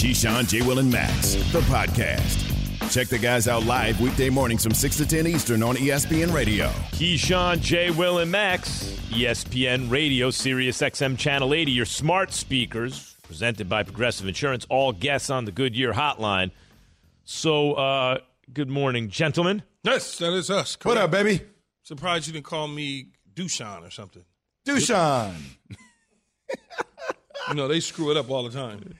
Keyshawn, J. Will, and Max, the podcast. Check the guys out live weekday mornings from 6 to 10 Eastern on ESPN Radio. Keyshawn, J. Will, and Max, ESPN Radio, Sirius XM Channel 80, your smart speakers, presented by Progressive Insurance. All guests on the Goodyear Hotline. So, uh, good morning, gentlemen. Yes, that is us. What up, baby? Surprised you didn't call me Dushan or something. Dushan. You know, they screw it up all the time.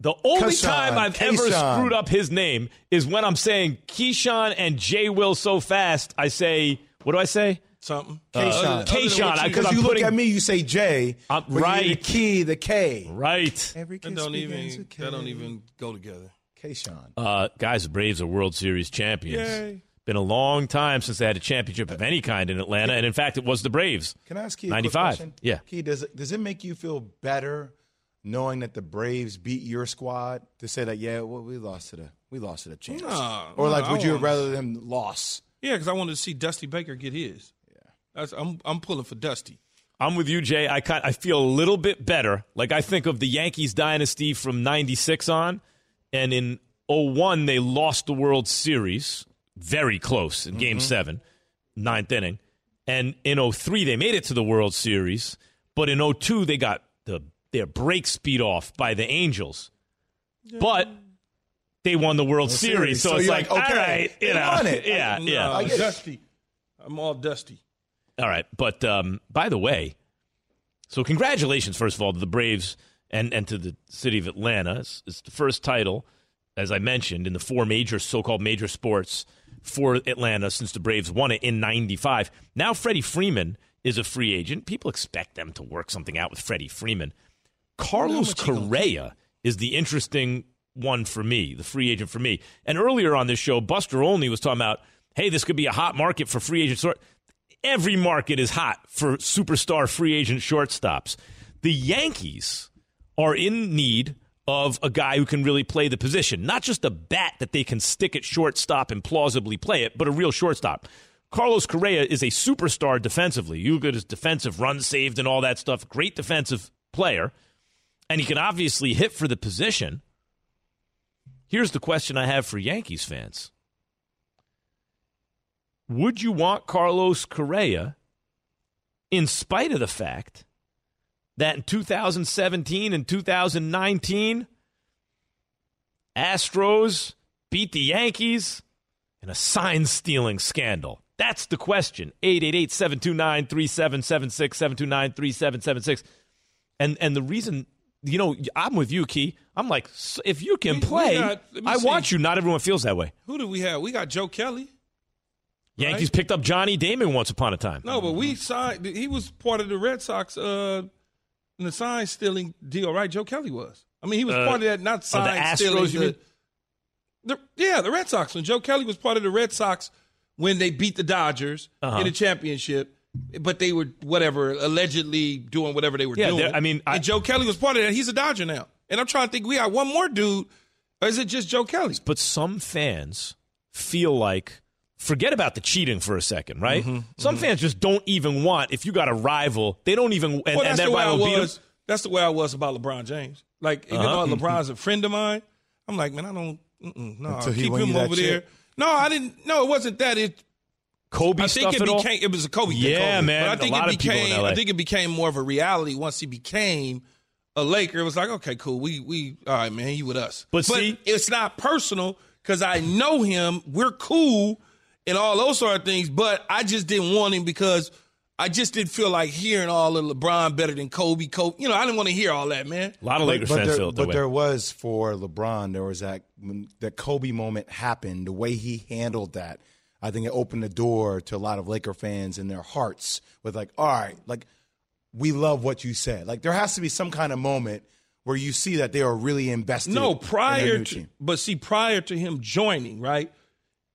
The only Keyshawn, time I've ever screwed up his name is when I'm saying Keyshawn and J. Will so fast, I say, what do I say? Something. Keyshawn. Other than- Keyshawn, what you- because Because you putting- look at me, you say J. Uh, but you right. The key, the K. Right. Every That kiss don't even with that don't even go together. Keyshawn. Uh, guys, the Braves are World Series champions. Yay. Been a long time since they had a championship of any kind in Atlanta, and in fact, it was the Braves. Can I ask you a 95. question? Yeah. Key, does it, does it make you feel better knowing that the Braves beat your squad to say that, yeah, well, we lost to the we lost to the champs? Nah, or nah, like, I would you want- rather them loss? Yeah, because I wanted to see Dusty Baker get his. Yeah, That's, I'm I'm pulling for Dusty. I'm with you, Jay. I kind I feel a little bit better. Like I think of the Yankees dynasty from 96 on, and in 01 they lost the World Series very close in game mm-hmm. seven, ninth inning. And in 03 they made it to the World Series, but in 02 they got the their break speed off by the Angels. But they won the World Series, Series. so, So it's like, like, okay, all right, you they know, won it. yeah, No, yeah. I get. Dusty. I'm all Dusty. All right, but um, by the way, so congratulations first of all to the Braves and and to the city of Atlanta. It's, it's the first title, as I mentioned, in the four major so-called major sports for Atlanta since the Braves won it in '95. Now Freddie Freeman is a free agent. People expect them to work something out with Freddie Freeman. Carlos Correa is the interesting one for me, the free agent for me. And earlier on this show, Buster Olney was talking about, hey, this could be a hot market for free agent sort. Every market is hot for superstar free agent shortstops. The Yankees are in need of a guy who can really play the position, not just a bat that they can stick at shortstop and plausibly play it, but a real shortstop. Carlos Correa is a superstar defensively. You look at his defensive runs saved and all that stuff. Great defensive player. And he can obviously hit for the position. Here's the question I have for Yankees fans Would you want Carlos Correa in spite of the fact that in 2017 and 2019, Astros beat the Yankees in a sign stealing scandal? That's the question. 888 729 3776 729 3776. And and the reason, you know, I'm with you, Key. I'm like, if you can We- we play, got- I see. want you. Not everyone feels that way. Who do we have? We got Joe Kelly. Yankees picked up Johnny Damon once upon a time. No, but we signed. He was part of the Red Sox uh, in the sign stealing deal, right? Joe Kelly was. I mean, he was Uh, part of that. Not the sign Astros, stealing. you the- the- yeah, the Red Sox. When Joe Kelly was part of the Red Sox when they beat the Dodgers Uh-huh. in the championship, but they were whatever allegedly doing whatever they were Yeah, doing. they're- I mean, I- and Joe Kelly was part of that. He's a Dodger now, and I'm trying to think. We got one more dude, or is it just Joe Kelly? But some fans feel like forget about the cheating for a second, right? Mm-hmm, some fans just don't even want if you got a rival, they don't even and, Well, and that's that the way I rival beat 'em. was. That's the way I was about LeBron James. Like, even Uh-huh. though LeBron's a friend of mine, I'm like, man, I don't. No, Until keep him you that over there. chip. No, I didn't. No, it wasn't that. It. Kobe I think stuff it at all? became. It was a Kobe. thing, Yeah, Kobe. man. But I A think lot it of people in became. I think it became more of a reality once he became a Laker. It was like, okay, cool. We we all right, man. You with us. But see- it's not personal because I know him. We're cool and all those sort of things. But I just didn't want him because I just didn't feel like hearing all of LeBron better than Kobe. Kobe, you know, I didn't want to hear all that, man. A lot of Lakers but fans there, feel that but way. there was for LeBron, there was that when that Kobe moment happened. The way he handled that, I think it opened the door to a lot of Laker fans in their hearts with like, all right, like we love what you said. Like there has to be some kind of moment where you see that they are really invested. No, prior to, but see, prior to him joining, right?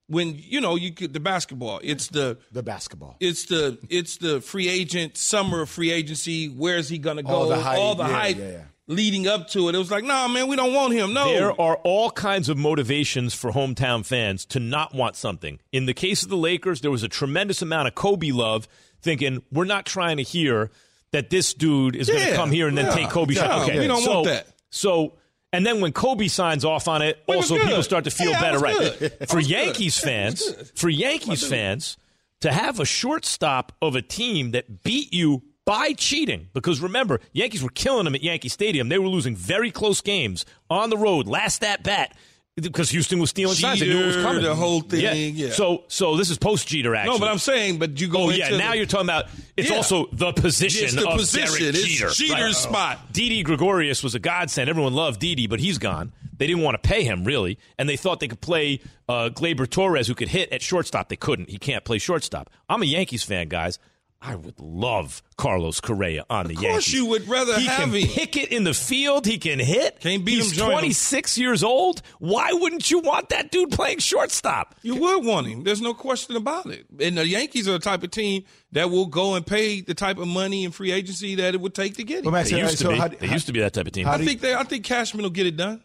When you know you get the basketball, it's the the basketball. it's the it's the free agent summer of free agency. Where is he going to go? All the hype, All the yeah, hype yeah, yeah. Leading up to it. It was like, nah, man, we don't want him. No, There are all kinds of motivations for hometown fans to not want something. In the case of the Lakers, there was a tremendous amount of Kobe love, thinking we're not trying to hear that this dude is going to come here and then take Kobe yeah, shot. Okay, we don't so, want that. So And then when Kobe signs off on it, was also people start to feel Yeah, better, right? For. Yankees fans, for Yankees fans to have a shortstop of a team that beat you by cheating, because remember, Yankees were killing them at Yankee Stadium. They were losing very close games on the road, last at bat. Because Houston was stealing signs, they knew it was Jeter, coming. the whole thing, yeah. So, so this is post Jeter action. No, but I'm saying, but you go Oh yeah, now the- you're talking about it's Yeah. also the position It's the of position. Derek It's Jeter. Jeter's spot. Didi Gregorius was a godsend. Everyone loved Didi, but he's gone. They didn't want to pay him really, and they thought they could play uh, Gleyber Torres, who could hit at shortstop. They couldn't. He can't play shortstop. I'm a Yankees fan, guys. I would love Carlos Correa on the Yankees. Of course Yankees. you would rather he have can him. pick it in the field. He can hit. Can't beat He's him, join him. 26 years old. Why wouldn't you want that dude playing shortstop? You would want him. There's no question about it. And the Yankees are the type of team that will go and pay the type of money and free agency that it would take to get him. But Matt, They used to so be. how- they how- used to be that type of team. I do you- think they, I think Cashman will get it done.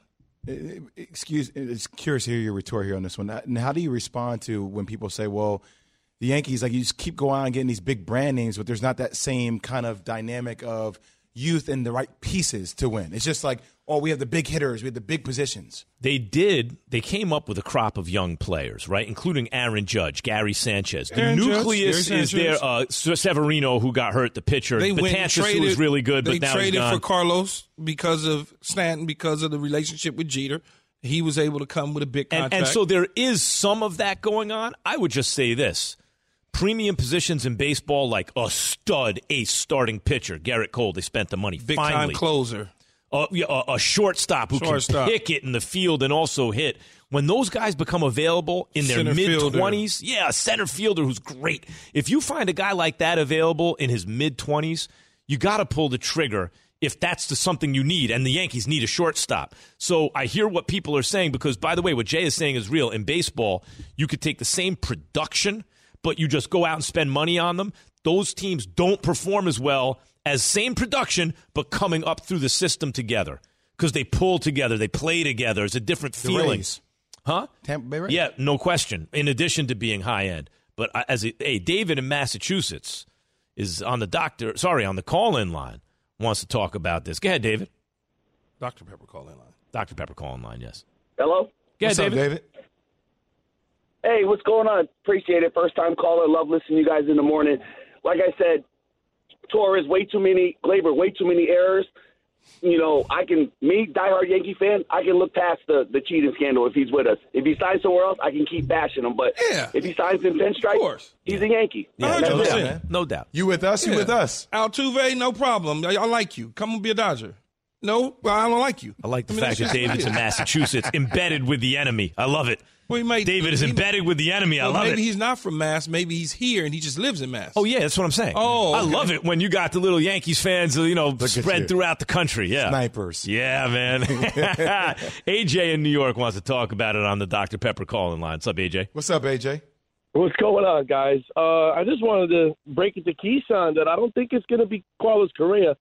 Uh, excuse uh, it's curious to hear your retort here on this one and how do you respond to when people say well the yankees like you just keep going on getting these big brand names but there's not that same kind of dynamic of youth and the right pieces to win it's just like oh we have the big hitters we have the big positions They did. They came up with a crop of young players, right, including Aaron Judge, Gary Sanchez. The Aaron nucleus Gary is there. Sanchez. Uh, Severino, who got hurt, the pitcher. They went and Betances, who was really good, they but now traded he's for Carlos because of Stanton, because of the relationship with Jeter. He was able to come with a big and, contract. and so there is some of that going on. I would just say this. Premium positions in baseball, like a stud ace starting pitcher, Gerrit Cole, they spent the money. big Finally, time closer. a, a, a shortstop who Shortstop. can pick it in the field and also hit. When those guys become available in their mid twenties, yeah, a center fielder who's great. If you find a guy like that available in his mid twenties, you got to pull the trigger. If that's the something you need, and the Yankees need a shortstop. So I hear what people are saying because, by the way, what Jay is saying is real. In baseball, you could take the same production, but you just go out and spend money on them. Those teams don't perform as well as same production, but coming up through the system together because they pull together, they play together. It's a different the feeling, Rays, huh? Tampa Bay Rays. Yeah, no question. In addition to being high end, but as a, hey, David in Massachusetts is on the doctor. Sorry, on the call in line wants to talk about this. Go ahead, David. Dr. Pepper call in line. Dr. Pepper call in line. Yes. Hello? Go What's ahead, up, David. David? Hey, what's going on? Appreciate it. First time caller. Love listening to you guys in the morning. Like I said, Torres, way too many, Gleyber, way too many errors. You know, I can, me, diehard Yankee fan, I can look past the, the cheating scandal if he's with us. If he signs somewhere else, I can keep bashing him. But Yeah. if he signs in pinstripe, course. he's a Yankee. Yeah, hundred no doubt, percent. man. No doubt. You with us? You with us? Altuve, no problem. I, I like you. Come and be a Dodger. No, I don't like you. I like the mean, fact that David's in Massachusetts, embedded with the enemy. I love it. Well, he may- David is he- embedded with the enemy. I Well, love maybe it. Maybe he's not from Mass. Maybe he's here and he just lives in Mass. Oh yeah, that's what I'm saying. Oh, I love it when you got the little Yankees fans, you know, at you. spread throughout the country. Yeah, Snipers. Yeah, man. AJ in New York wants to talk about it on the Dr Pepper calling line. What's up, AJ? What's up, AJ? What's going on, guys? Uh, I just wanted to break it to Keyshawn that I don't think it's going to be Carlos Correa.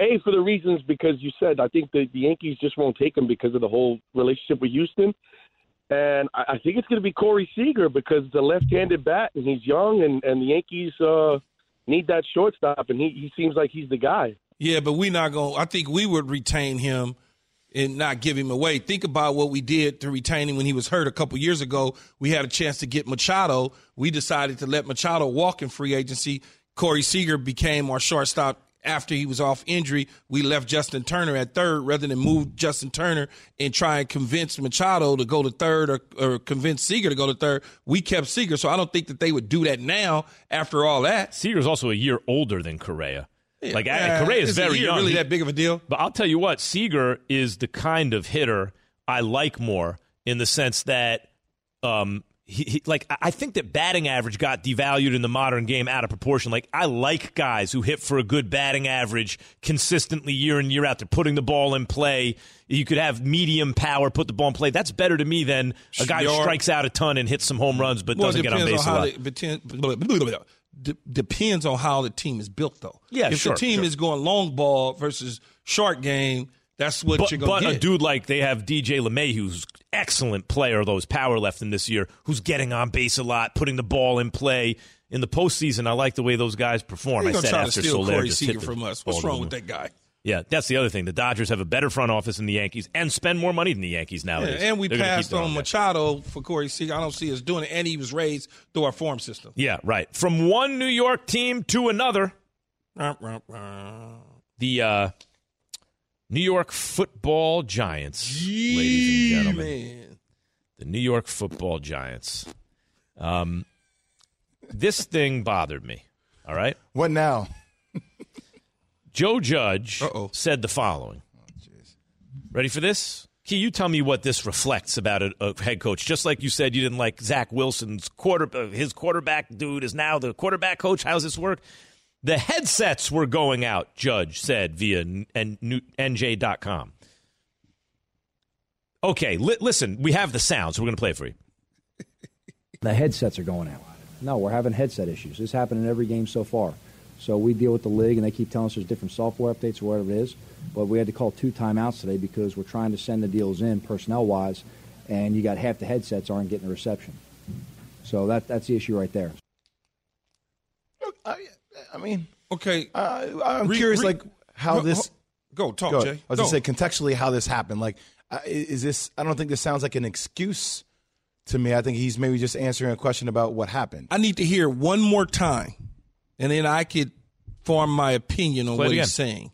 A, for the reasons because you said, I think the, the Yankees just won't take him because of the whole relationship with Houston. And I, I think it's going to be Corey Seager because it's a left-handed bat and he's young, and, and the Yankees uh, need that shortstop, and he, he seems like he's the guy. Yeah, but we're not going. I think we would retain him and not give him away. Think about what we did to retain him when he was hurt a couple years ago. We had a chance to get Machado. We decided to let Machado walk in free agency. Corey Seager became our shortstop after he was off injury. We left Justin Turner at third rather than move Justin Turner and try and convince Machado to go to third or, or convince Seager to go to third. We kept Seager, so I don't think that they would do that now after all that. Seager's also a year older than Correa. Like Yeah, Correa is very young. Really He- that big of a deal? But I'll tell you what, Seager is the kind of hitter I like more in the sense that, um, he, he, like I- think that batting average got devalued in the modern game out of proportion. Like I like guys who hit for a good batting average consistently year in year out. They're putting the ball in play. You could have medium power, put the ball in play. That's better to me than a guy who strikes out a ton and hits some home runs but Well, doesn't get on base a on how lot. the, depend- de- depends on how the team is built, though. Yeah, if sure, the team sure. is going long ball versus short game, that's what But, you're going but a dude like they have DJ LeMahieu, who's excellent player, though his power left him this year, who's getting on base a lot, putting the ball in play. In the postseason, I like the way those guys perform. I said try to after steal Soler Corey just Seager hit from us. What's wrong with that guy? Yeah, that's the other thing. The Dodgers have a better front office than the Yankees and spend more money than the Yankees Yeah, nowadays. and we They're passed on. Machado for Corey Seager. I don't see us doing it, and he was raised through our farm system. Yeah, right. From one New York team to another, the uh, New York Football Giants, ladies and gentlemen. Man. the New York Football Giants. Um, this thing bothered me. All right, What now? Joe Judge Uh-oh. said the following. Ready for this? Key, you tell me what this reflects about a, a head coach. Just like you said, you didn't like Zach Wilson's quarter. Uh, his quarterback dude is now the quarterback coach. How's this work? The headsets were going out. Judge said via n- n- NJ.com. Okay, li- listen. We have the sound, so we're going to play it for you. The headsets are going out. No, we're having headset issues. This happened in every game so far. So we deal with the league, and they keep telling us there's different software updates or whatever it is. But we had to call two timeouts today because we're trying to send the deals in personnel-wise, and you got half the headsets aren't getting a reception. So that that's the issue right there. I, I mean, Okay, uh, I'm Re- curious, re- like how Go- this. go talk, Go. Jay. I was Go. gonna say contextually how this happened. Like, uh, is this? I don't think this sounds like an excuse to me. I think he's maybe just answering a question about what happened. I need to hear one more time, and then I could form my opinion on Play what again. he's saying.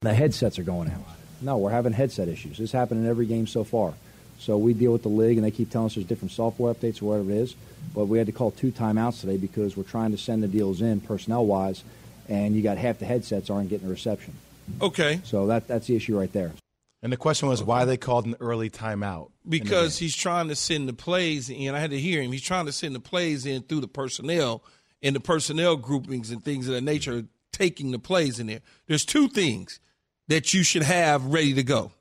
The headsets are going out. No, we're having headset issues. This happened in every game so far. So we deal with the league, and they keep telling us there's different software updates or whatever it is. But we had to call two timeouts today because we're trying to send the deals in personnel-wise, and you got half the headsets aren't getting a reception. Okay, So that that's the issue right there. And the question was why they called an early timeout. in because he's trying to send the plays in. I had to hear him. He's trying to send the plays in through the personnel, and the personnel groupings and things of that nature are taking the plays in there. There's two things that you should have ready to go.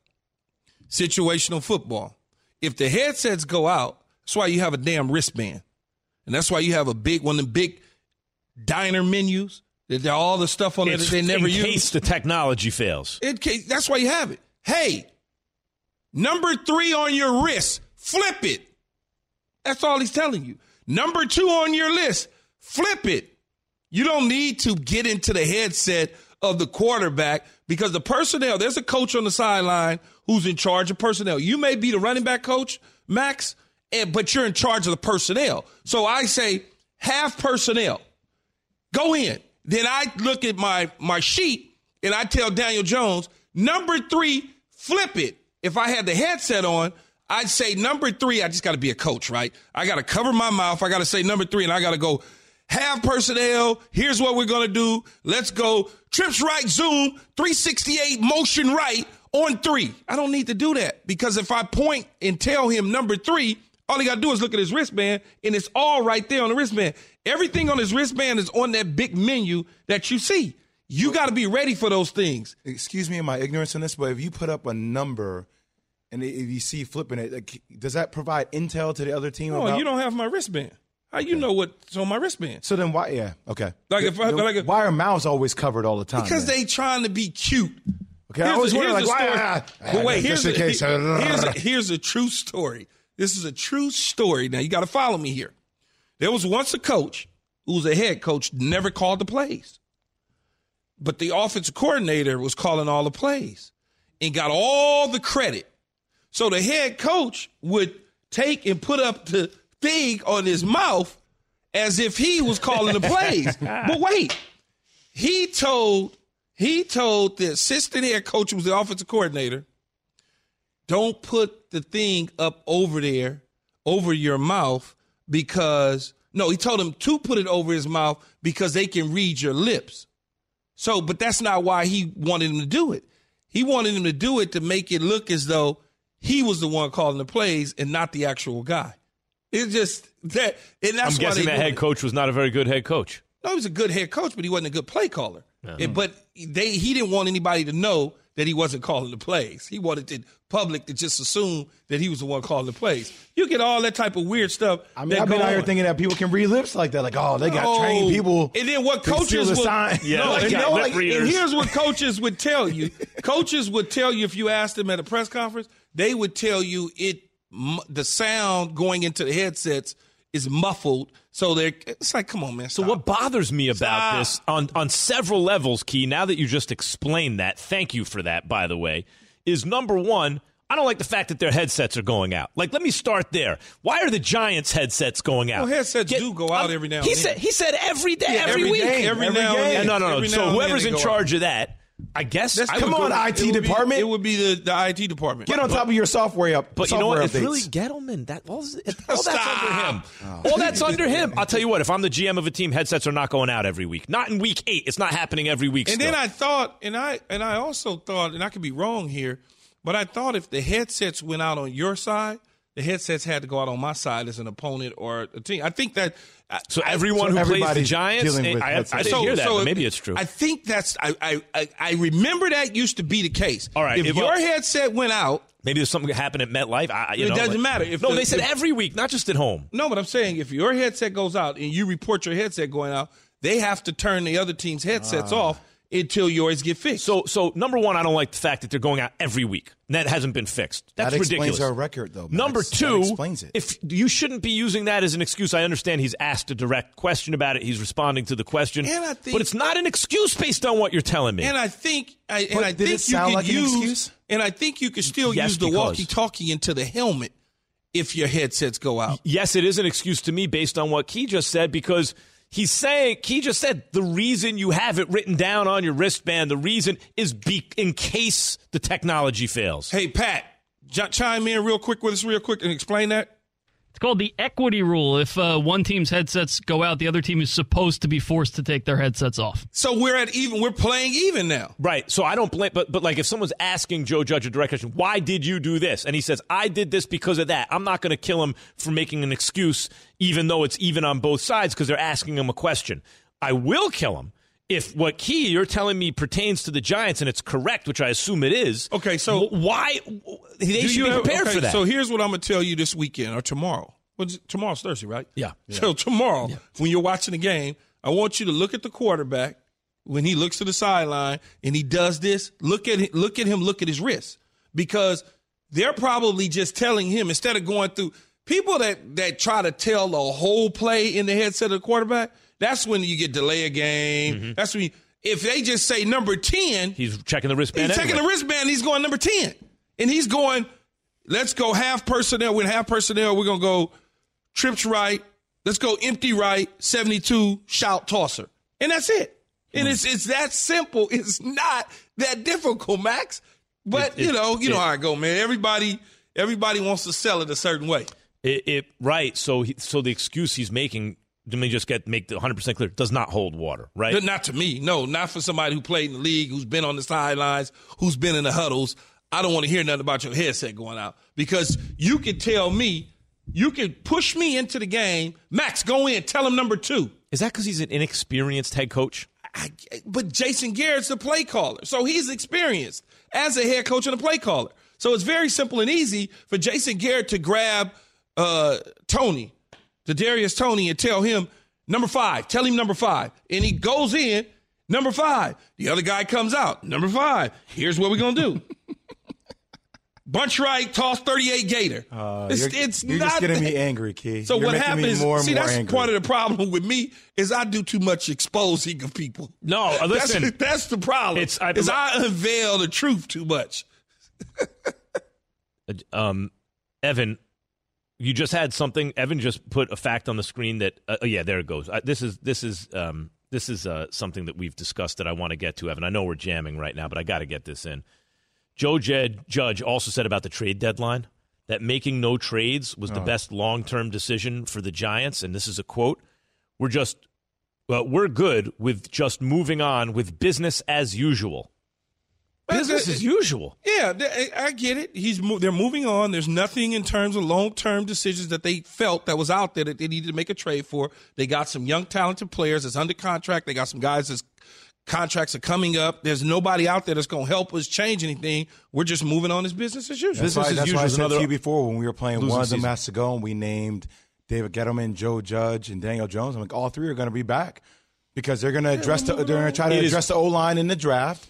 Situational football. If the headsets go out, that's why you have a damn wristband. And that's why you have a big one of the big diner menus. That all the stuff on it that they never in use. In case the technology fails. It ca- that's why you have it. Hey, number three on your wrist, flip it. That's all he's telling you. Number two on your list, flip it. You don't need to get into the headset of the quarterback because the personnel, there's a coach on the sideline who's in charge of personnel. You may be the running back coach, Max, and, but you're in charge of the personnel. So I say half personnel. Go in. Then I look at my my sheet and I tell Daniel Jones, number three, flip it. If I had the headset on, I'd say number three, I just got to be a coach, right? I got to cover my mouth. I got to say number three, and I got to go have personnel. Here's what we're going to do. Let's go trips right, zoom, 368 motion right on three. I don't need to do that because if I point and tell him number three, all he got to do is look at his wristband, and it's all right there on the wristband. Everything on his wristband is on that big menu that you see. You got to be ready for those things. excuse me my ignorance on this, but if you put up a number and if you see flipping it, like, does that provide intel to the other team? Oh, about, you don't have my wristband. How you know what's on my wristband? So then why? Yeah, okay. Like if I- like if- why are mouths always covered all the time? Because then? they trying to be cute. Okay, I was wondering, like, why- ah, but wait, ah, here's just a, case, uh, here's, a, here's a true story. This is a true story. Now you got to follow me here. There was once a coach who was a head coach, never called the plays, but the offensive coordinator was calling all the plays and got all the credit. So the head coach would take and put up the thing on his mouth as if he was calling the plays. but wait, he told he told the assistant head coach, who was the offensive coordinator, don't put the thing up over there, over your mouth, because no, he told him to put it over his mouth because they can read your lips. So, but that's not why he wanted him to do it. He wanted him to do it to make it look as though he was the one calling the plays and not the actual guy. It's just that, and that's I'm why guessing they that head coach was not a very good head coach. No, he was a good head coach, but he wasn't a good play caller. And- but they he didn't want anybody to know that he wasn't calling the plays. He wanted the public to just assume that he was the one calling the plays. You get all that type of weird stuff. I mean, that I've been go out here thinking that people can read lips like that. Like, oh, they got Oh, trained people. And then what coaches the would sign. Yeah, no, they and, got no, lip like, and here's what coaches would tell you. coaches would tell you if you asked them at a press conference, they would tell you it m- the sound going into the headsets is muffled. So they're it's like, come on, man. So what bothers me about Stop. this on on several levels, Key, now that you just explained that, thank you for that, by the way, is number one, I don't like the fact that their headsets are going out. Like, let me start there. Why are the Giants' headsets going out? Well, headsets do go out every now and he then. Said, he said every day, Yeah, every, every week. game, every Every now game. and then. no, no, no. Every So now and then whoever's in charge out. of that, I guess. That's I Come would go- on, It IT would be- department. it would be the, the IT department. Get on top of your software up. But you know software what? It's updates. really Gettleman. That all, all that's under him. All that's under him. I'll tell you what. If I'm the GM of a team, headsets are not going out every week. Not in week eight. It's not happening every week. And still. then I thought, and I and I also thought, and I could be wrong here, but I thought if the headsets went out on your side, the headsets had to go out on my side as an opponent or a team. I think that. So I- everyone so who plays the Giants, eh, with I, I, I didn't hear that, but maybe it's true. I think that's I, I I remember that used to be the case. All right, if if- your headset went out, maybe there's something that happened at MetLife. I, you It know, doesn't like- matter. If no, the- they said the- every week, not just at home. no, but I'm saying if your headset goes out and you report your headset going out, they have to turn the other team's headsets ah. off until yours get fixed. So, so number one, I don't like the fact that they're going out every week. And that hasn't been fixed. That's That explains ridiculous. our record, though, Max. Number That two, explains it. if you shouldn't be using that as an excuse, I understand he's asked a direct question about it. He's responding to the question, And I think- but it's not an excuse based on what you're telling me. And I think, I, and I think it sound you like could an use, excuse? and I think you could still Yes, use the walkie-talkie into the helmet if your headsets go out. yes, it is an excuse to me based on what Key just said because he's saying he just said the reason you have it written down on your wristband, the reason is be, in case the technology fails. Hey, Pat, j- chime in real quick with us, real quick, and explain that. It's called the equity rule. If uh, one team's headsets go out, the other team is supposed to be forced to take their headsets off. So we're at even. We're playing even now. Right. So I don't blame, but but like if someone's asking Joe Judge a direct question, why did you do this? And he says, I did this because of that. I'm not going to kill him for making an excuse, even though it's even on both sides because they're asking him a question. I will kill him if what key you're telling me pertains to the Giants and it's correct, which I assume it is. Okay, so- why they should you be have- prepared okay, for that? So here's what I'm gonna tell you this weekend or tomorrow. Tomorrow's Thursday, right? Yeah. So tomorrow, when you're watching the game, I want you to look at the quarterback when he looks to the sideline and he does this. Look at him, look at him. Look at his wrist because they're probably just telling him instead of going through people that that try to tell the whole play in the headset of the quarterback. That's when you get delay a game. Mm-hmm. That's when you, if they just say number ten, He's checking the wristband. He's anyway. the wristband. He's going number ten, and he's going. Let's go half personnel. With half personnel, we're gonna go trips right. Let's go empty right. Seventy-two shout tosser, and that's it. And mm-hmm. it's it's that simple. It's not that difficult, Max. But It- you it- know, you know it- how I go, man. Everybody everybody wants to sell it a certain way. It, it right. So he, so the excuse he's making. Let me just get make the 100 percent clear. Does not hold water, right? But not to me. No, not for somebody who played in the league, who's been on the sidelines, who's been in the huddles. I don't want to hear nothing about your headset going out because you can tell me, you can push me into the game. Max, go in. Tell him number two. Is that because he's an inexperienced head coach? I, but Jason Garrett's the play caller, so he's experienced as a head coach and a play caller. So it's very simple and easy for Jason Garrett to grab uh, Toney, to Darius Toney, and tell him number five. Tell him number five, and he goes in number five. The other guy comes out number five. Here's what we're gonna do. Bunch right, toss 38 Gator. Uh, it's you're it's you're not just getting that- me angry, Key. so You're what making me happens? More and see, more that's angry. part of the problem with me is I do too much exposing of people. No, uh, That's, listen. that's the problem. It's- I- is I unveil the truth too much. um, Evan, you just had something. Evan just put a fact on the screen that. Uh, oh yeah, there it goes. Uh, this is this is um, this is uh, something that we've discussed that I want to get to, Evan. I know we're jamming right now, but I got to get this in. Joe Jed Judge also said about the trade deadline that making no trades was the best long term decision for the Giants, and this is a quote: "We're just." Well, we're good with just moving on with business as usual. Business as usual. Yeah, I get it. He's they're moving on. There's nothing in terms of long term decisions that they felt that was out there that they needed to make a trade for. They got some young talented players that's under contract. They got some guys that's contracts are coming up. There's nobody out there that's going to help us change anything. We're just moving on as business as usual. That's Business why, as that's usual why I said another to you before when we were playing one of the season. matches ago and we named David Gettleman, Joe Judge, and Daniel Jones. I'm like, all three are going to be back because they're going to address the, they're going to try to It is- address the O line in the draft,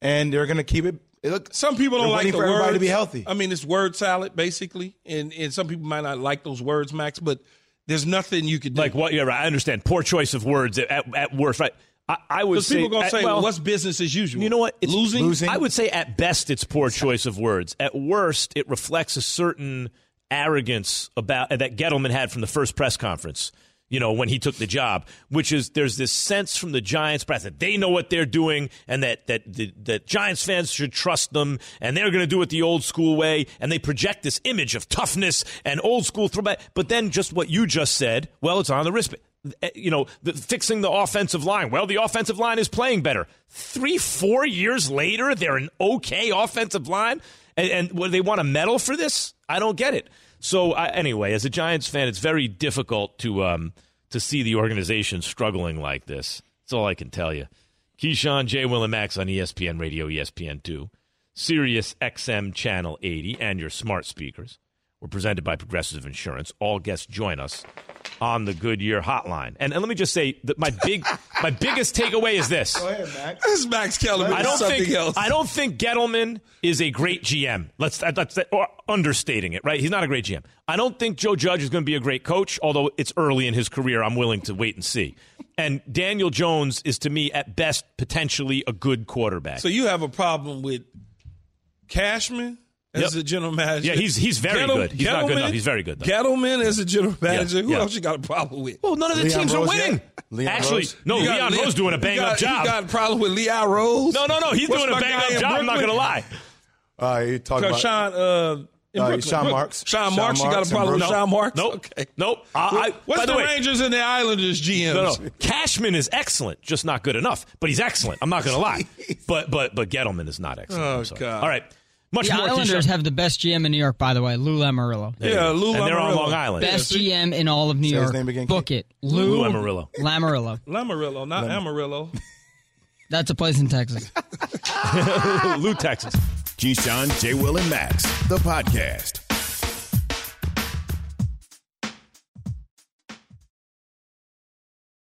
and they're going to keep it. it look, Some people don't like the for everybody to be healthy. I mean, it's word salad basically, and and some people might not like those words, Max. But There's nothing you could do. Like what? Yeah, right. I understand. Poor choice of words at, at worst, right? I, I would say. people gonna at- say, well, well, "What's business as usual?" You know what? It's losing. Losing. I would say at best it's poor choice of words. At worst, it reflects a certain arrogance about that Gettleman had from the first press conference. You know, when he took the job, which is there's this sense from the Giants press that they know what they're doing and that that the, that Giants fans should trust them and they're going to do it the old school way and they project this image of toughness and old school throwback. But then just what you just said, well, it's on the wristband eh, you know, the, fixing the offensive line. Well, the offensive line is playing better. Three, four years later, they're an okay offensive line, and, and what, they want a medal for this? I don't get it. So I, anyway, as a Giants fan, it's very difficult to um, to see the organization struggling like this. That's all I can tell you. Keyshawn, J. Will, and Max on ESPN Radio, ESPN two, Sirius XM Channel eighty, and your smart speakers. We're presented by Progressive Insurance. All guests join us on the Goodyear Hotline. And, and let me just say that my big, my biggest takeaway is this: This is Max Kellerman. I don't something think else. I don't think Gettleman is a great GM. Let's that- that's or understating it, right? He's not a great GM. I don't think Joe Judge is going to be a great coach, although it's early in his career. I'm willing to wait and see. And Daniel Jones is to me at best potentially a good quarterback. So you have a problem with Cashman as Yep. the general manager? Yeah, he's- he's very good. He's not good enough. He's very good, though. Gettleman as a general manager. Who yeah. else you got a problem with? well, none of the Leon teams are winning. Leon Actually, Rose? no. You got Leon Leon- Rose doing a bang got- up job. You got a problem with Leon Rose? no, no, no. He's What's doing a bang up in job. I'm not going to lie. Uh, you talking Because about Sean, uh, Uh, Sean Marks. Sean Sean Marks. You got a problem with Nope. Sean Marks? Nope. Okay. Nope. I, I, What's by the, the way, Rangers and the Islanders GMs? No, no. Cashman is excellent, just not good enough. But he's excellent. I'm not going to lie. But but but Gettleman is not excellent. Oh, God. All right. Much The more. Islanders Keyshawn. have the best GM in New York, by the way, Lou Lamoriello. Yeah, Lou and they're on Long Island. Yeah, Best see? GM in all of New Say his York. name again, Book Kate. it. Lou, Lou Lamoriello. Lamoriello. Lamarillo, not Amarillo. That's a place in Texas. Lou, Texas. Keyshawn, J. Will, and Max, the podcast.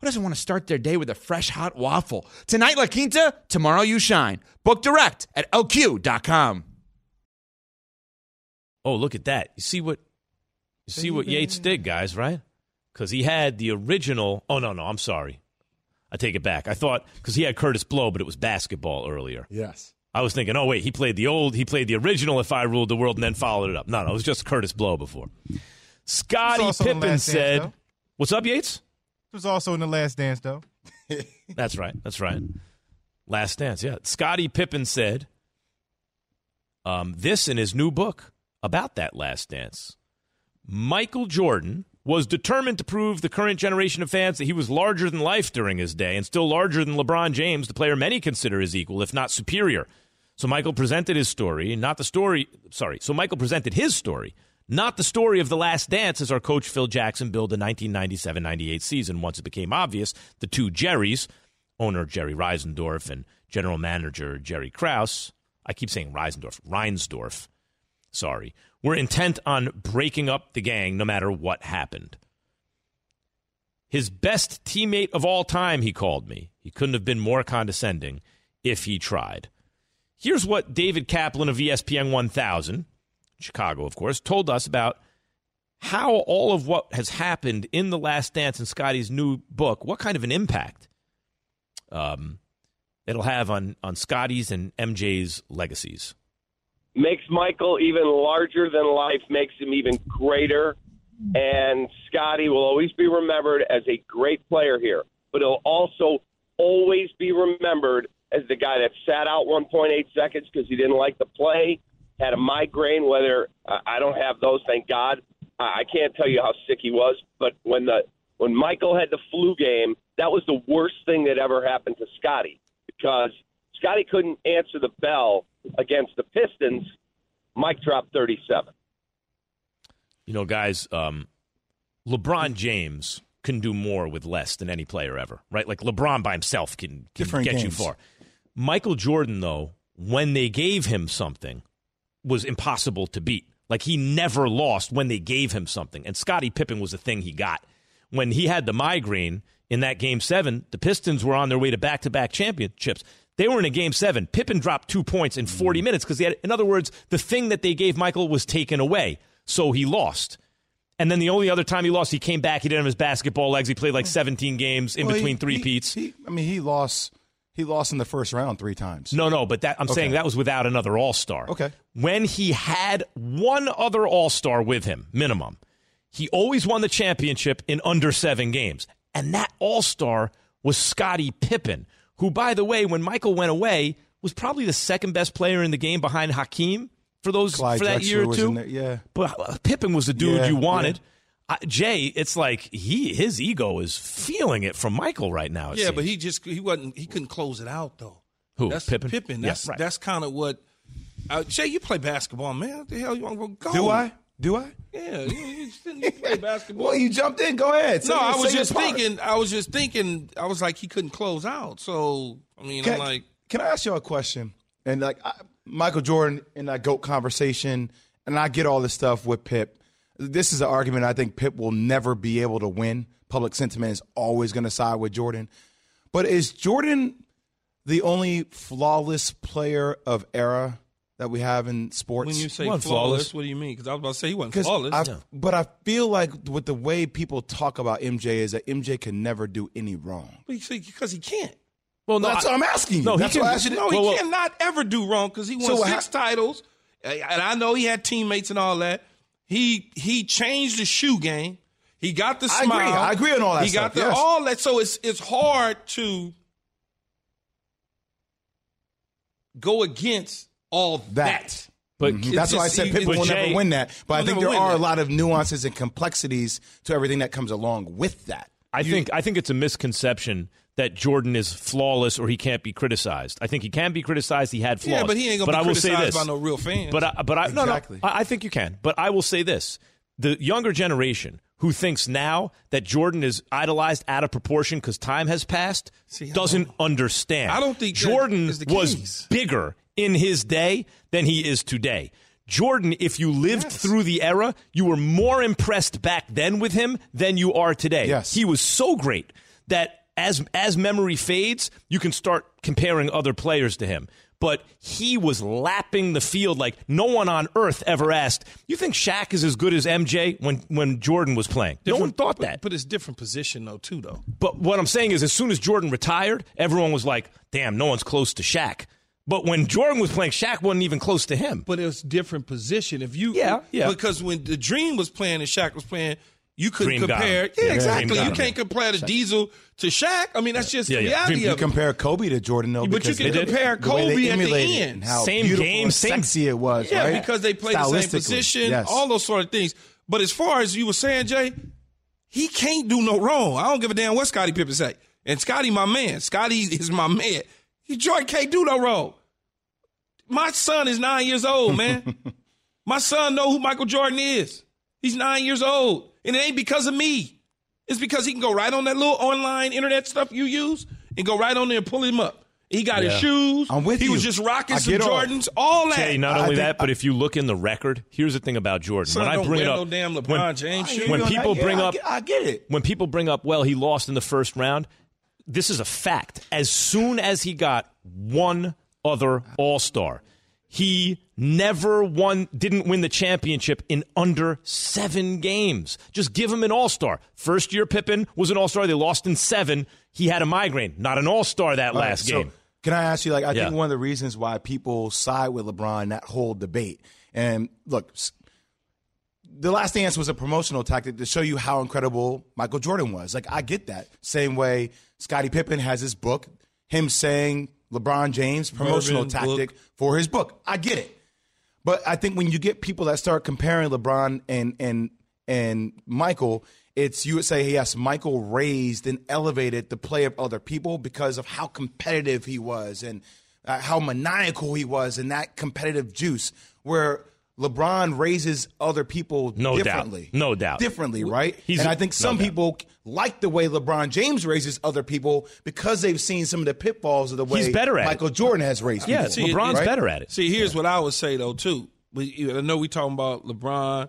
who doesn't want to start their day with a fresh hot waffle? Tonight, La Quinta, tomorrow, you shine. Book direct at lq.com. Oh, look at that. You see what you see what Yates did, guys, right? Because he had the original. Oh no, no, I'm sorry. I take it back. I thought because he had Kurtis Blow, but it was basketball earlier. yes. I was thinking, oh wait, he played the old, he played the original "If I Ruled the World" and then followed it up. No, no, it was just Kurtis Blow before. Scottie also Pippen Last Dance, said, "What's up, Yates?" It was also in the Last Dance, though. That's right. That's right. Last Dance. Yeah. Scottie Pippen said um, this in his new book about that Last Dance. Michael Jordan was determined to prove the current generation of fans that he was larger than life during his day and still larger than LeBron James, the player many consider his equal, if not superior. So Michael presented his story, not the story, sorry. So Michael presented his story, not the story of the last dance as our coach Phil Jackson billed the 1997-98 season once it became obvious the two Jerrys, owner Jerry Reisendorf and general manager Jerry Krause, I keep saying Reisendorf, Reinsdorf, sorry, were intent on breaking up the gang no matter what happened. His best teammate of all time, he called me. He couldn't have been more condescending if he tried. Here's what David Kaplan of ESPN 1000, Chicago, of course, told us about how all of what has happened in The Last Dance and Scottie's new book, what kind of an impact um, it'll have on, on Scottie's and MJ's legacies. makes Michael even larger than life, makes him even greater. And Scotty will always be remembered as a great player here, but he'll also always be remembered as the guy that sat out 1.8 seconds because he didn't like the play, had a migraine. Whether uh, I don't have those, thank God. I, I can't tell you how sick he was, but when the when Michael had the flu game, that was the worst thing that ever happened to Scottie because Scottie couldn't answer the bell against the Pistons. Mike dropped 37. You know, guys, um, LeBron James can do more with less than any player ever, right? Like LeBron by himself can, can Different get you far. Michael Jordan, though, when they gave him something, was impossible to beat. Like he never lost when they gave him something. And Scottie Pippen was the thing he got. When he had the migraine in that game seven, the Pistons were on their way to back to back championships. They were in a game seven. Pippen dropped two points in 40 minutes because he had, in other words, the thing that they gave Michael was taken away. So he lost. And then the only other time he lost, he came back. He didn't have his basketball legs. He played like 17 games in Well, he- between three he- peats. he- I mean, he lost. He lost in the first round three times. No, no, but that I'm Okay. saying that was without another All Star. Okay. When he had one other All Star with him, minimum, he always won the championship in under seven games, and that All Star was Scottie Pippen, who, by the way, when Michael went away, was probably the second best player in the game behind Hakeem for those Clyde for that Drexler year or two. there, yeah. But uh, Pippen was the dude Yeah, you wanted. I, Jay, it's like he his ego is feeling it from Michael right now. Yeah, seems. but he just he wasn't he couldn't close it out though. Who, That's Pippen? Pippen. Yeah, That's right. that's kind of what. Uh, Jay, you play basketball, man. What the hell you want to go? Do I? Do I? Yeah, you, you, you play basketball. Well, you jumped in. Go ahead. Say- no, I was just thinking. I was just thinking. I was like, he couldn't close out. So I mean, I'm like, can I ask you a question? And like I, Michael Jordan in that goat conversation, and I get all this stuff with Pip. This is an argument I think Pip will never be able to win. Public sentiment is always going to side with Jordan. But is Jordan the only flawless player of era that we have in sports? when you say flawless, flawless. what do you mean? Because I was about to say he wasn't flawless. I, But I feel like with the way people talk about MJ is that MJ can never do any wrong. because he can't. well, no, That's I- what I'm asking you. No, he can- why I asked No, he Well, well- cannot ever do wrong because he won So six titles, and I know he had teammates and all that. He he changed the shoe game. He got the smile. I agree. I agree on all that He stuff, got the yes. all that. So it's it's hard to go against all that. that. But Mhm. It's that's why I said you- Pippen will Jay- never win that. But I think there are that. a lot of nuances and complexities to everything that comes along with that. I think I think it's a misconception that Jordan is flawless or he can't be criticized. I think he can be criticized. He had flaws. Yeah, but he ain't gonna but be I will say criticized this. by no real fans. But I, but I Exactly. no I, I think you can. But I will say this: the younger generation who thinks now that Jordan is idolized out of proportion because time has passed See, doesn't understand. I don't think Jordan is the was bigger in his day than he is today. Jordan, if you lived Yes. through the era, you were more impressed back then with him than you are today. Yes. He was so great that as as memory fades, you can start comparing other players to him. But he was lapping the field like no one on earth ever asked. You think Shaq is as good as MJ when when Jordan was playing? no one thought that. But it's different position though too though. But what I'm saying is, as soon as Jordan retired, everyone was like, "Damn, no one's close to Shaq." But when Jordan was playing, Shaq wasn't even close to him. But it's different position. If you Yeah, yeah. because when the Dream was playing and Shaq was playing, you couldn't Dream compare. Yeah, Yeah, exactly. Dream You can't compare the Diesel to Shaq. I mean, that's just Yeah, the yeah. reality Dream- You of it. compare Kobe to Jordan though, But you can they- compare the way they Kobe at the emulated end. how Same game, same- sexy it was. Yeah, right? because they played the same position, yes. all those sort of things. But as far as you were saying, Jay, he can't do no wrong. I don't give a damn what Scottie Pippen say. And Scottie, my man. Scottie is my man. He Jordan can't do no wrong. My son is nine years old, man. my son know who Michael Jordan is. He's nine years old. And it ain't because of me. It's because he can go right on that little online internet stuff you use and go right on there and pull him up. He got his shoes. I'm with you. he you. was just rocking I some get all- Jordans, all that. Jay, not I only think- that, but if you look in the record, here's the thing about Jordan. Son when I don't bring it up, no damn LeBron when, James I when people that. Yeah, bring I up- get- I get it. when people bring up, well, he lost in the first round, this is a fact. As soon as he got one other All Star, he never won, didn't win the championship in under seven games. Just give him an All Star. First year Pippen was an All Star. They lost in seven. He had a migraine. Not an All Star that All right, last so game. Can I ask you, like, I Yeah. think one of the reasons why people side with LeBron, that whole debate, and look, the last dance was a promotional tactic to show you how incredible Michael Jordan was. Like I get that. Same way Scottie Pippen has his book, him saying LeBron James promotional Bourbon tactic book. for his book. I get it. But I think when you get people that start comparing LeBron and and and Michael, it's you would say yes, Michael raised and elevated the play of other people because of how competitive he was and uh, how maniacal he was and that competitive juice. Where LeBron raises other people No doubt. No doubt. differently, right? He's- and I think no some doubt. people like the way LeBron James raises other people because they've seen some of the pitfalls of the way He's better at it. Michael Jordan has raised Yeah, people. See, LeBron's right? better at it. See, here's what I would say though too. I know we're talking about LeBron,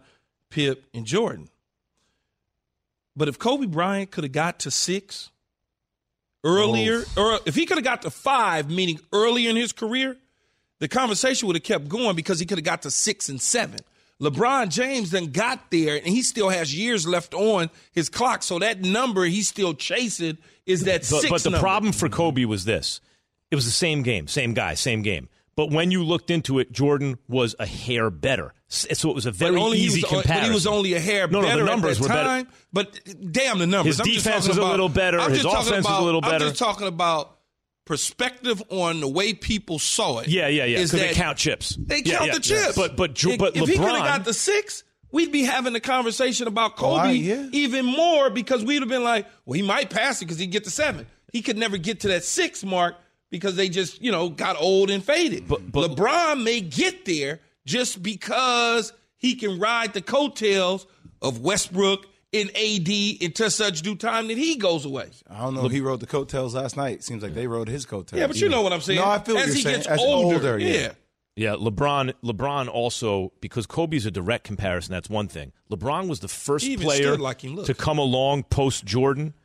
Pip, and Jordan, but if Kobe Bryant could have got to six earlier, or if he could have got to five, meaning earlier in his career, the conversation would have kept going because he could have got to six and seven. LeBron James then got there, and he still has years left on his clock. So that number he's still chasing is that But, six. but the number. problem for Kobe was this: it was the same game, same guy, same game. But when you looked into it, Jordan was a hair better. So it was a very easy he was, But he was only a hair no, better no, the numbers at were that better. But damn the numbers. His I'm defense was a little better. I'm His offense was a little better. I'm just talking about perspective on the way people saw it. Yeah, yeah, yeah. is Because they that count chips. They Yeah, count yeah, the chips. But but Jo- if, but if he could have got the six, we'd be having a conversation about Oh, Kobe I- yeah. even more because we'd have been like, well, he might pass it because he'd get the seven. He could never get to that six mark because they just you know got old and faded. But- but- LeBron may get there just because he can ride the coattails of Westbrook and AD until such due time that he goes away. I don't know if he rode the coattails last night. Seems like they rode his coattails. Yeah, but you know what I'm saying. No, I feel what As he saying. gets As older, yeah. yeah. Yeah, LeBron. LeBron also because Kobe's a direct comparison. That's one thing. LeBron was the first He even player stood like he looked. to come along post Jordan,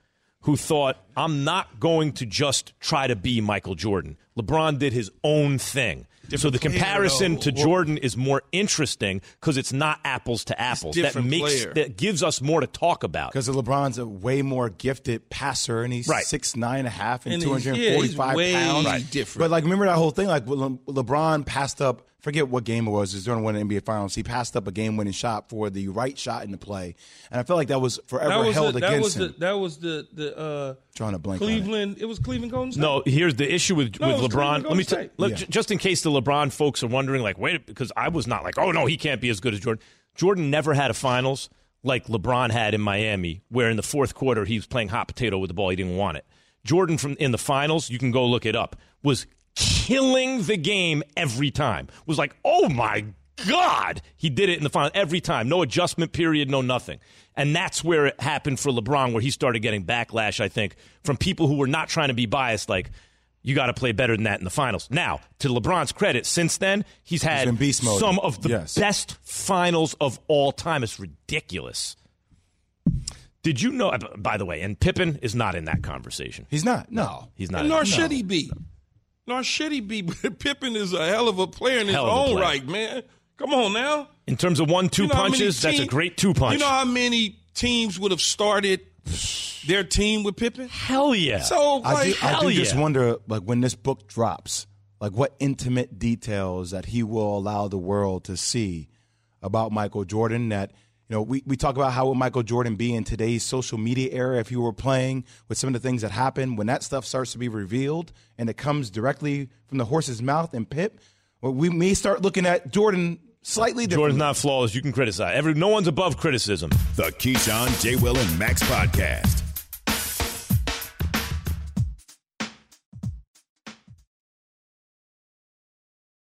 who thought, "I'm not going to just try to be Michael Jordan." LeBron did his own thing. So the comparison to Jordan is more interesting because it's not apples to apples. That different makes player. that gives us more to talk about. Because LeBron's a way more gifted passer, and he's Right. six nine and a half and, And two he's- hundred yeah, and forty he's five way pounds. Right. different. But like, remember that whole thing? Like, Le- LeBron passed up. Forget what game it was. It was during one of the NBA Finals. He passed up a game-winning shot for the right shot in the play, and I felt like that was forever That was, held the, that against was him. the that was the the uh, Drawing a blank on it. Cleveland. It. was Cleveland Golden State. No, here's the issue with, No, with LeBron. Let me Golden t- let- Yeah. j- just in case the LeBron folks are wondering, like, wait, because I was not like, oh no, he can't be as good as Jordan. Jordan never had a finals like LeBron had in Miami, where in the fourth quarter he was playing hot potato with the ball, he didn't want it. Jordan from in the finals, you can go look it up, was killing the game every time. Was like, oh my God, he did it in the final every time. No adjustment period, no nothing. And that's where it happened for LeBron, where he started getting backlash, I think, from people who were not trying to be biased, like, you got to play better than that in the finals. Now, to LeBron's credit, since then, he's had been beast mode. some of the Yes. best finals of all time. It's ridiculous. Did you know, by the way, and Pippen is not in that conversation. He's not. No, He's not. And in nor it. should he be. Nor should he be. But Pippen is a hell of a player in his Hell of a own player. right, man. Come on now. In terms of one two You know how many punches, that's a great two punch. You know how many teams would have started their team with Pippen? Hell yeah. So I do, I hell do just wonder, like when this book drops, like what intimate details that he will allow the world to see about Michael Jordan. That you know, we, we talk about how would Michael Jordan be in today's social media era if he were playing with some of the things that happen when that stuff starts to be revealed and it comes directly from the horse's mouth and Pip. Well, we may start looking at Jordan slightly differently. Jordan's not flawless. You can criticize. Every no one's above criticism. The Keyshawn, J. Will, and Max podcast.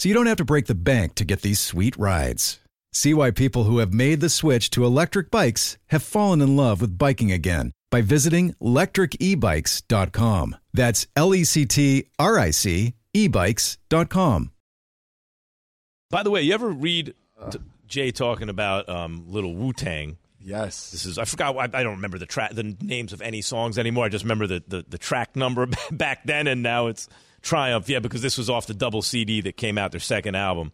so you don't have to break the bank to get these sweet rides. See why people who have made the switch to electric bikes have fallen in love with biking again by visiting lectricebikes.com. That's L E C T R I C ebikes.com. By the way, you ever read t- Jay talking about um, little Wu Tang? Yes. This is I forgot I, I don't remember the track the names of any songs anymore. I just remember the, the, the track number back then and now it's Triumph. Yeah, because this was off the double CD that came out their second album.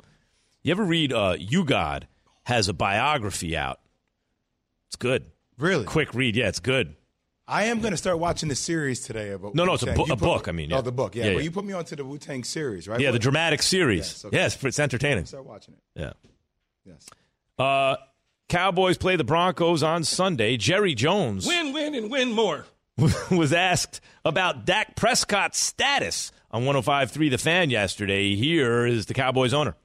You ever read uh U-God has a biography out? It's good. Really? Quick read. Yeah, it's good. I am going to start watching the series today about No, no, it's a Wu-Tang. bo- You a book, me- I mean, Oh, the book. Yeah, Yeah, but yeah. you put me onto the Wu Tang series, right? Yeah, the dramatic series. Yes, okay. Yes, it's entertaining. Start watching it. Yeah. Yes. Uh, Cowboys play the Broncos on Sunday. Jerry Jones Win, win, and win more. was asked about Dak Prescott's status on 105.3 The Fan yesterday. Here is the Cowboys owner.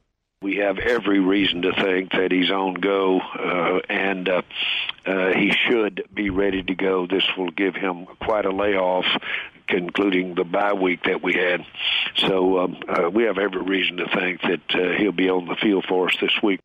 We have every reason to think that he's on go, uh, and uh, uh, he should be ready to go. This will give him quite a layoff, concluding the bye week that we had. So um, uh, we have every reason to think that uh, he'll be on the field for us this week.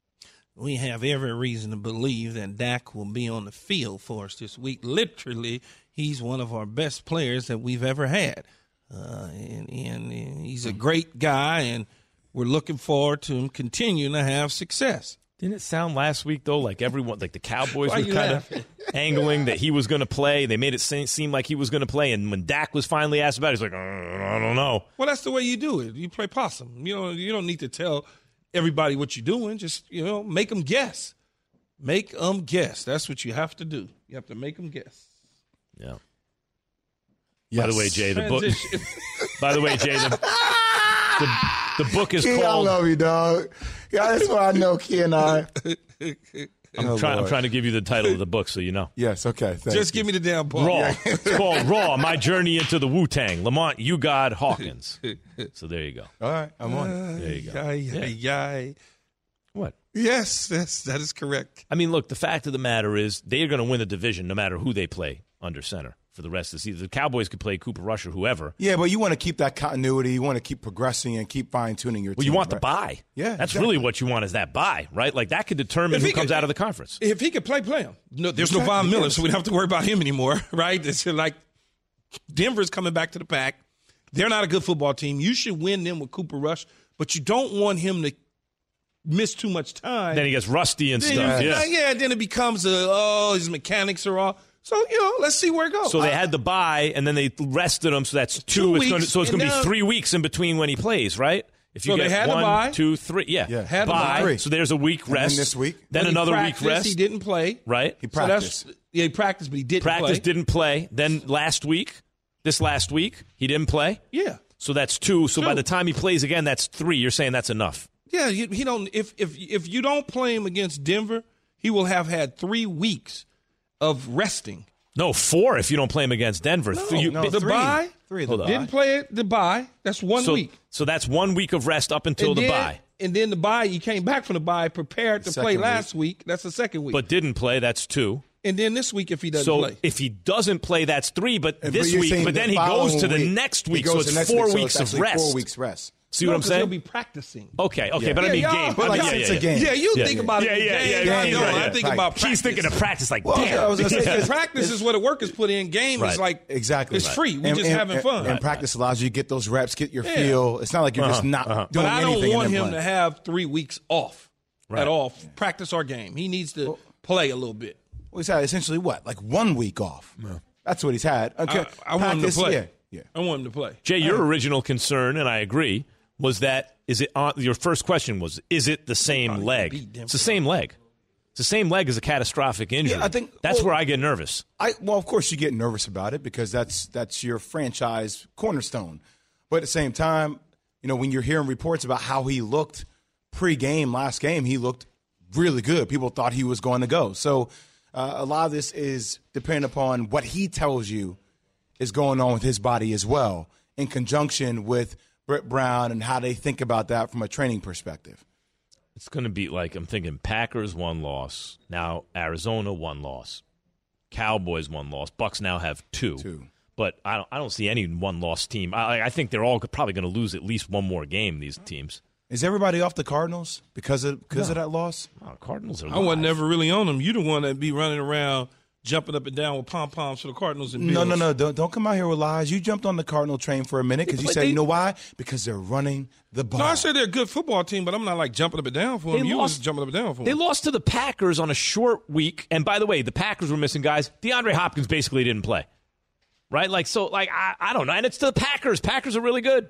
We have every reason to believe that Dak will be on the field for us this week. Literally, he's one of our best players that we've ever had. Uh, and, and, and he's a great guy, and we're looking forward to him continuing to have success. Didn't it sound last week though like everyone, like the Cowboys were kind laughing? of angling that he was going to play? They made it seem like he was going to play, and when Dak was finally asked about, it, he's like, "Uh, I don't know. Well, that's the way you do it. You play possum. You know, you don't need to tell everybody what you're doing. Just you know, make them guess. Make them guess. That's what you have to do. You have to make them guess. Yeah. By the way, Jay, the book. By the way, Jay, the, the, the book is Key, I love you, dog. Yeah, that's why I know Key and I. I'm, Oh, trying, I'm trying to give you the title of the book so you know. Yes, okay. thank Just you. give me the damn ball. Raw. it's called Raw. My journey into the Wu Tang. Lamont, U-God Hawkins. So there you go. All right, I'm on. There you go. Yay, yay, yay. What? Yes, that's that is correct. I mean, look, the fact of the matter is they are going to win the division no matter who they play under center for the rest of the season. The Cowboys could play Cooper Rush or whoever. Yeah, but you want to keep that continuity. You want to keep progressing and keep fine tuning your Well, team. you want the buy. Yeah, That's exactly. really what you want is that buy, right? Like that could determine If who he comes could- out of the conference. If he could play, play him. No, there's no Exactly, Von Miller, so we don't have to worry about him anymore, right? It's like Denver's coming back to the pack. They're not a good football team. You should win them with Cooper Rush, but you don't want him to miss too much time. Then he gets rusty and Then stuff. Yeah. yeah, then it becomes a oh, his mechanics are off. So you know, let's see where it goes. So they had the bye, and then they rested him. So that's two. Two it's gonna, so it's going to be three weeks in between when he plays, right? If you So they get had the one, bye. two, three, yeah, Yeah. Had the bye. bye. So there's a week And then rest. this week? then When another week rest. He didn't play. right? He So practiced. that's yeah, he practiced, but he didn't Practice play. didn't play. Then last week, this last week, he didn't play. Yeah, So that's two. So by the time he plays again, that's three. You're saying that's enough. yeah. He, he don't. If if if you don't play him against Denver, he will have had three weeks of resting. No, four if you don't play him against Denver. No, Th- you- no, the three. bye. Three of Hold on. Didn't play it. The bye. That's one so, week. so that's one week of rest up until and the then, bye. And then the bye. You came back from the bye, prepared to play last week. That's the second week. But didn't play. That's two. and then this week, if he doesn't So play, if he doesn't play, that's three. But And this you're week, saying but the then he goes to the week, next he week, goes so it's four week, so weeks it's of rest. Four weeks rest. See what I'm 'cause saying? He'll be practicing. Okay, okay, Yeah. but I mean y'all- game. but I like mean, it's yeah, a yeah, game. Yeah, you Yeah, think yeah. about Yeah, it. yeah, game. yeah, I yeah, know. right, I think Right. about He's thinking of practice like, Well, damn. I was gonna say, practice. practice is where the work is put in. Game Right. is like Exactly. It's free. We And- just and- having and- fun. And practice allows you to get those reps, get your Yeah. feel. It's not like you're just Uh-huh, not uh-huh. doing but I don't want him to have three weeks off Right. at all. Practice our game. He needs to play a little bit. Well, he's had essentially what, like one week off. That's what he's had. Okay, I, I want him to play. Yeah, yeah. I want him to play. Jay, your original concern, and I agree, was that is it on, your first question was is it the same leg? It's the same leg. It's the same leg as a catastrophic injury. Yeah, I think- that's well- where I get nervous. I well, of course, you get nervous about it because that's that's your franchise cornerstone. But at the same time, you know, when you're hearing reports about how he looked pre-game last game, he looked really good. People thought he was going to go. So uh, a lot of this is depending upon what he tells you is going on with his body as well, in conjunction with Britt Brown and how they think about that from a training perspective. It's going to be like I'm thinking Packers one loss. Now Arizona one loss. Cowboys one loss. Bucks now have two. Two. But I don't, I don't see any one loss team. I, I think they're all probably going to lose at least one more game. These teams. Is everybody off the Cardinals because of because of that loss? Oh, Cardinals are. I wasn't never really on them. You the one that be running around jumping up and down with pom poms for the Cardinals and No, Bills. no, no! Don't don't come out here with lies. You jumped on the Cardinal train for a minute because you but said, they- you know why? Because they're running the ball. No, I said they're a good football team, but I'm not like jumping up and down for them. They You was lost- jumping up and down for They them. They lost to the Packers on a short week, and by the way, the Packers were missing guys. DeAndre Hopkins basically didn't play, right? Like so, like I, I don't know, and it's to the Packers. Packers are really good.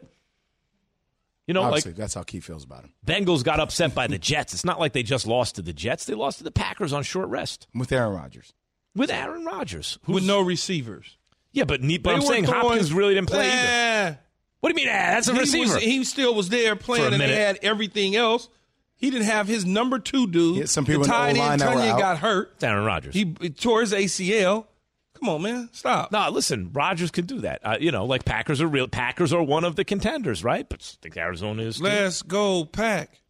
You know, Obviously, like that's how Keith feels about him. Bengals got upset by the Jets. It's not like they just lost to the Jets; they lost to the Packers on short rest With Aaron Rodgers. With Aaron Rodgers. with no receivers. Yeah, but, ne- but They I'm saying throwing- Hopkins really didn't play either. Eh. What do you mean? Ah, that's a he receiver. Was, he still was there playing, and they had everything else. He didn't have his number two dude. Yeah, some people the in tight end that were Tonyan out. got hurt. It's Aaron Rodgers. He, he tore his ACL. Come on, man, stop. No, listen, Rodgers could do that. Uh, you know, like Packers are real. Packers are one of the contenders, right? But I think Arizona is. too. Let's go, pack.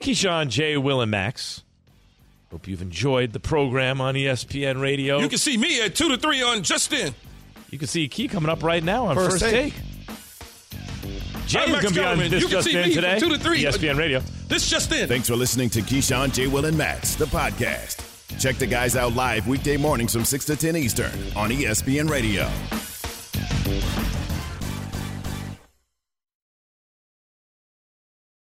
Keyshawn, J. Will, and Max. Hope you've enjoyed the program on ESPN Radio. You can see me at two to three on Justin. You can see Key coming up right now on First First, Take. Take. Jay I'm is going to be on Kellerman. this You can just see in me from today. two to three. ESPN Radio. This just in. Thanks for listening to Keyshawn, J. Will, and Max, the podcast. Check the guys out live weekday mornings from 6 to 10 Eastern on ESPN Radio.